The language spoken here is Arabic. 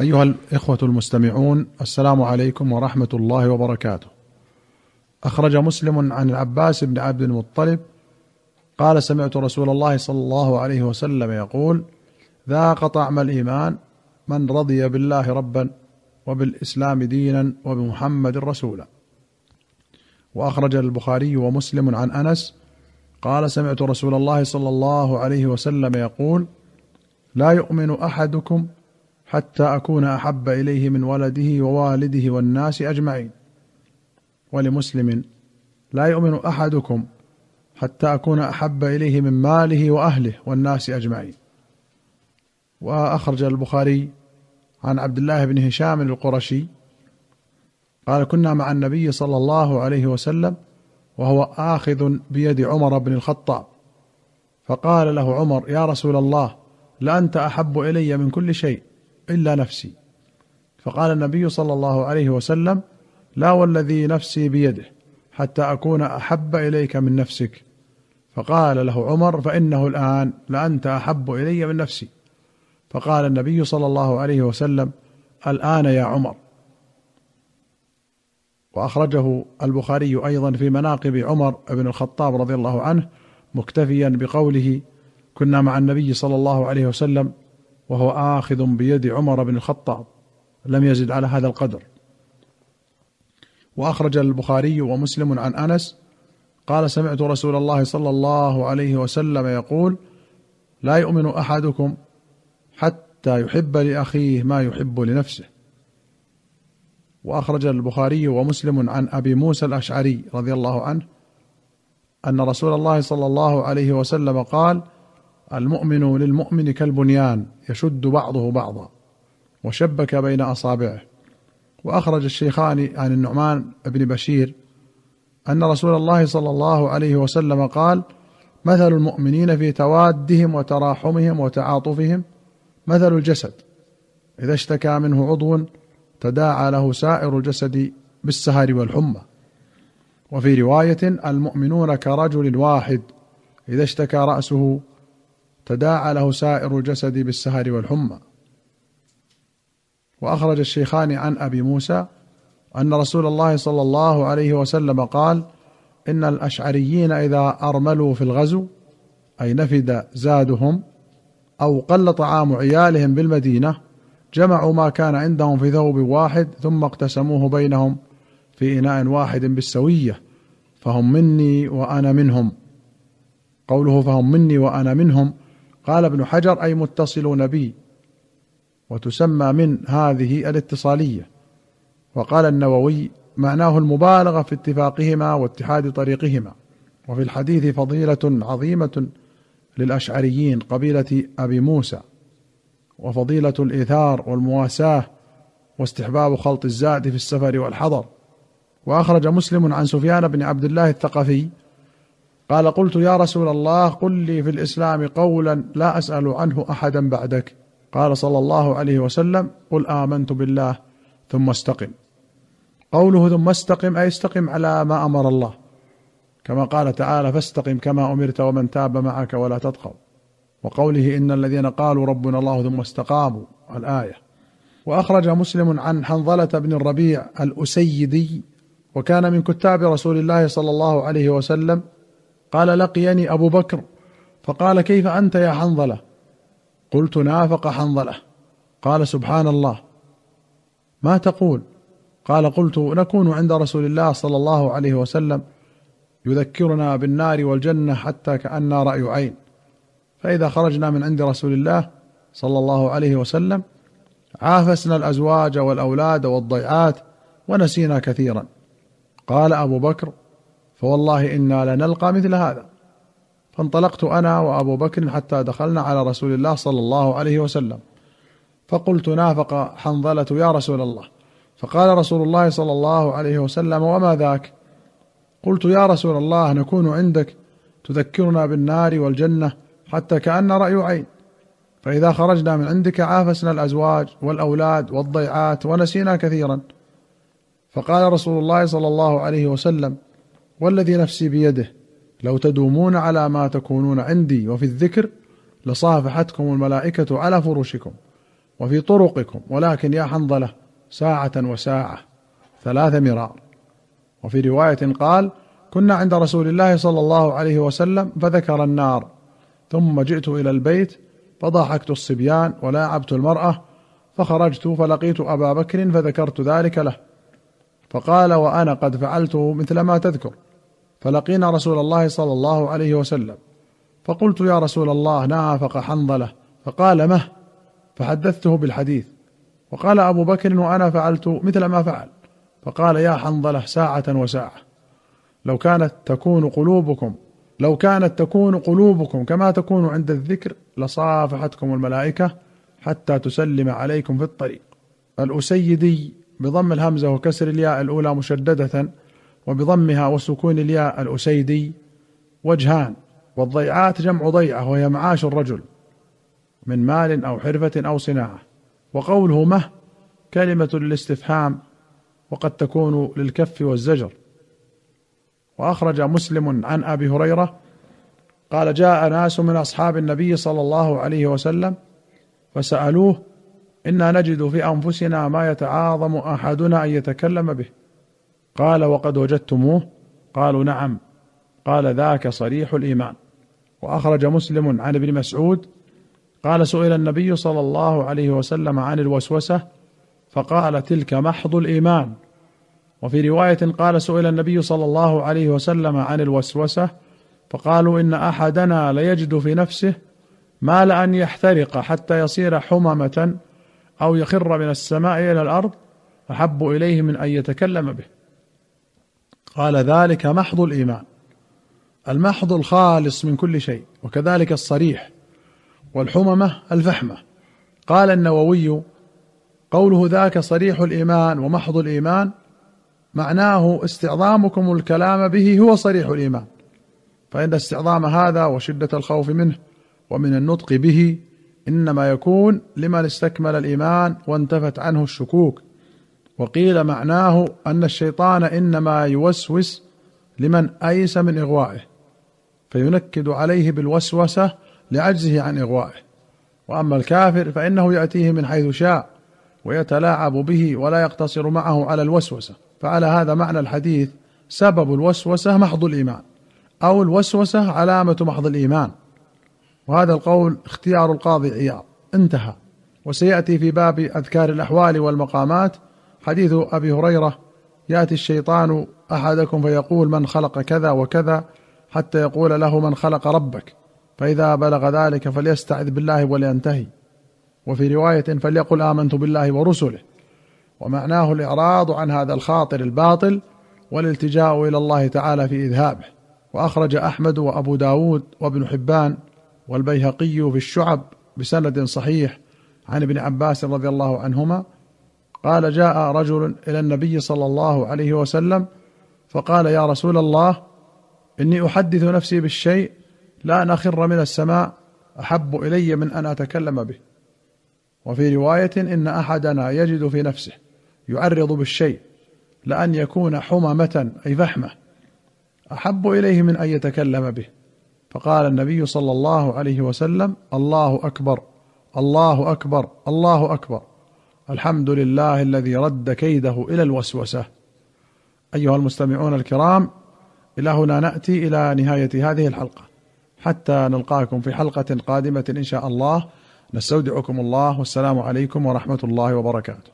أيها الإخوة المستمعون السلام عليكم ورحمة الله وبركاته. أخرج مسلم عن العباس بن عبد المطلب قال سمعت رسول الله صلى الله عليه وسلم يقول: ذاق طعم الإيمان من رضي بالله ربا وبالإسلام دينا وبمحمد رسولا. وأخرج البخاري ومسلم عن أنس قال سمعت رسول الله صلى الله عليه وسلم يقول: لا يؤمن أحدكم حتى أكون أحب إليه من ولده ووالده والناس أجمعين. ولمسلم لا يؤمن أحدكم حتى أكون أحب إليه من ماله وأهله والناس أجمعين. وأخرج البخاري عن عبد الله بن هشام القرشي قال كنا مع النبي صلى الله عليه وسلم وهو آخذ بيد عمر بن الخطاب. فقال له عمر يا رسول الله لأنت أحب إلي من كل شيء. إلا نفسي. فقال النبي صلى الله عليه وسلم لا والذي نفسي بيده حتى أكون أحب إليك من نفسك. فقال له عمر فإنه الآن لأنت أحب إلي من نفسي. فقال النبي صلى الله عليه وسلم الآن يا عمر. وأخرجه البخاري أيضا في مناقب عمر بن الخطاب رضي الله عنه مكتفيا بقوله كنا مع النبي صلى الله عليه وسلم وهو آخذ بيد عمر بن الخطاب لم يزد على هذا القدر. وأخرج البخاري ومسلم عن أنس قال سمعت رسول الله صلى الله عليه وسلم يقول لا يؤمن أحدكم حتى يحب لأخيه ما يحب لنفسه. وأخرج البخاري ومسلم عن أبي موسى الأشعري رضي الله عنه أن رسول الله صلى الله عليه وسلم قال المؤمن للمؤمن كالبنيان يشد بعضه بعضا وشبك بين أصابعه. وأخرج الشيخان عن النعمان بن بشير أن رسول الله صلى الله عليه وسلم قال مثل المؤمنين في توادهم وتراحمهم وتعاطفهم مثل الجسد. إذا اشتكى منه عضو تداعى له سائر الجسد بالسهر والحمى. وفي رواية المؤمنون كرجل واحد إذا اشتكى رأسه تداعى له سائر الجسد بالسهر والحمى. وأخرج الشيخان عن أبي موسى أن رسول الله صلى الله عليه وسلم قال إن الأشعريين إذا أرملوا في الغزو أي نفد زادهم أو قل طعام عيالهم بالمدينة جمعوا ما كان عندهم في ثوب واحد ثم اقتسموه بينهم في إناء واحد بالسوية فهم مني وأنا منهم. قوله فهم مني وأنا منهم قال ابن حجر أي متصلون بي وتسمى من هذه الاتصالية. وقال النووي معناه المبالغة في اتفاقهما واتحاد طريقهما. وفي الحديث فضيلة عظيمة للأشعريين قبيلة أبي موسى وفضيلة الإيثار والمواساة واستحباب خلط الزاد في السفر والحضر. وأخرج مسلم عن سفيان بن عبد الله الثقفي قال قلت يا رسول الله قل لي في الإسلام قولا لا أسأل عنه أحدا بعدك. قال صلى الله عليه وسلم قل آمنت بالله ثم استقم. قوله ثم استقم أي استقم على ما أمر الله. كما قال تعالى فاستقم كما أمرت ومن تاب معك ولا تطغوا. وقوله إن الذين قالوا ربنا الله ثم استقاموا الآية. وأخرج مسلم عن حنظلة بن الربيع الأسيدي. وكان من كتاب رسول الله صلى الله عليه وسلم قال لقيني أبو بكر فقال كيف أنت يا حنظلة؟ قلت نافق حنظلة. قال سبحان الله. ما تقول؟ قال قلت نكون عند رسول الله صلى الله عليه وسلم يذكرنا بالنار والجنة حتى كانا رأي عين. فإذا خرجنا من عند رسول الله صلى الله عليه وسلم عافسنا الأزواج والأولاد والضيعات ونسينا كثيرا. قال أبو بكر فوالله إنا لنلقى مثل هذا. فانطلقت أنا وأبو بكر حتى دخلنا على رسول الله صلى الله عليه وسلم. فقلت نافق حنظلة يا رسول الله. فقال رسول الله صلى الله عليه وسلم وما ذاك؟ قلت يا رسول الله نكون عندك تذكرنا بالنار والجنة حتى كأن رأي عين. فإذا خرجنا من عندك عافسنا الأزواج والأولاد والضيعات ونسينا كثيرا. فقال رسول الله صلى الله عليه وسلم والذي نفسي بيده. لو تدومون على ما تكونون عندي وفي الذكر لصافحتكم الملائكة على فرشكم وفي طرقكم ولكن يا حنظلة ساعة وساعة ثلاث مرار. وفي رواية قال كنا عند رسول الله صلى الله عليه وسلم فذكر النار. ثم جئت إلى البيت فضاحكت الصبيان ولاعبت المرأة فخرجت فلقيت أبا بكر فذكرت ذلك له. فقال وأنا قد فعلت مثل ما تذكر. فلقينا رسول الله صلى الله عليه وسلم. فقلت يا رسول الله نافق حنظلة. فقال مه؟ فحدثته بالحديث. وقال أبو بكر وأنا فعلت مثل ما فعل. فقال يا حنظلة ساعة وساعة. لو كانت تكون قلوبكم لو كانت تكون قلوبكم كما تكون عند الذكر لصافحتكم الملائكة حتى تسلم عليكم في الطريق. الأسيدي بضم الهمزة وكسر الياء الأولى مشددة وبضمها وسكون الياء الأسيدي وجهان والضيعات جمع ضيعة وهي معاش الرجل من مال أو حرفة أو صناعة. وقوله مه كلمة للاستفهام وقد تكون للكف والزجر. وأخرج مسلم عن أبي هريرة قال جاء ناس من أصحاب النبي صلى الله عليه وسلم فسألوه إنا نجد في أنفسنا ما يتعاظم أحدنا أن يتكلم به. قال وقد وجدتموه؟ قالوا نعم. قال ذاك صريح الإيمان. وأخرج مسلم عن ابن مسعود قال سئل النبي صلى الله عليه وسلم عن الوسوسة فقال تلك محض الإيمان. وفي رواية قال سئل النبي صلى الله عليه وسلم عن الوسوسة فقالوا إن أحدنا ليجد في نفسه ما لأن يحترق حتى يصير حممة أو يخر من السماء إلى الأرض أحب إليه من أن يتكلم به. قال ذلك محض الإيمان المحض الخالص من كل شيء وكذلك الصريح والحممة الفحمة. قال النووي قوله ذاك صريح الإيمان ومحض الإيمان معناه استعظامكم الكلام به هو صريح الإيمان. فإن استعظام هذا وشدة الخوف منه ومن النطق به إنما يكون لمن استكمل الإيمان وانتفت عنه الشكوك وقيل معناه أن الشيطان إنما يوسوس لمن أيس من إغوائه فينكد عليه بالوسوسة لعجزه عن إغوائه. وأما الكافر فإنه يأتيه من حيث شاء ويتلاعب به ولا يقتصر معه على الوسوسة. فعلى هذا معنى الحديث سبب الوسوسة محض الإيمان أو الوسوسة علامة محض الإيمان. وهذا القول اختيار القاضي عياض انتهى. وسيأتي في باب أذكار الأحوال والمقامات حديث أبي هريرة يأتي الشيطان أحدكم فيقول من خلق كذا وكذا حتى يقول له من خلق ربك فإذا بلغ ذلك فليستعذ بالله ولينتهي. وفي رواية فليقل آمنت بالله ورسله. ومعناه الإعراض عن هذا الخاطر الباطل والالتجاء إلى الله تعالى في إذهابه. وأخرج أحمد وأبو داود وابن حبان والبيهقي في الشعب بسند صحيح عن ابن عباس رضي الله عنهما قال جاء رجل إلى النبي صلى الله عليه وسلم فقال يا رسول الله إني أحدث نفسي بالشيء لا نخر من السماء أحب إلي من أن أتكلم به. وفي رواية إن أحدنا يجد في نفسه يعرض بالشيء لأن يكون حممة أي فحمة أحب إليه من أن يتكلم به. فقال النبي صلى الله عليه وسلم الله أكبر الله أكبر الله أكبر الحمد لله الذي رد كيده إلى الوسوسة. أيها المستمعون الكرام إلى هنا نأتي إلى نهاية هذه الحلقة. حتى نلقاكم في حلقة قادمة إن شاء الله. نستودعكم الله. والسلام عليكم ورحمة الله وبركاته.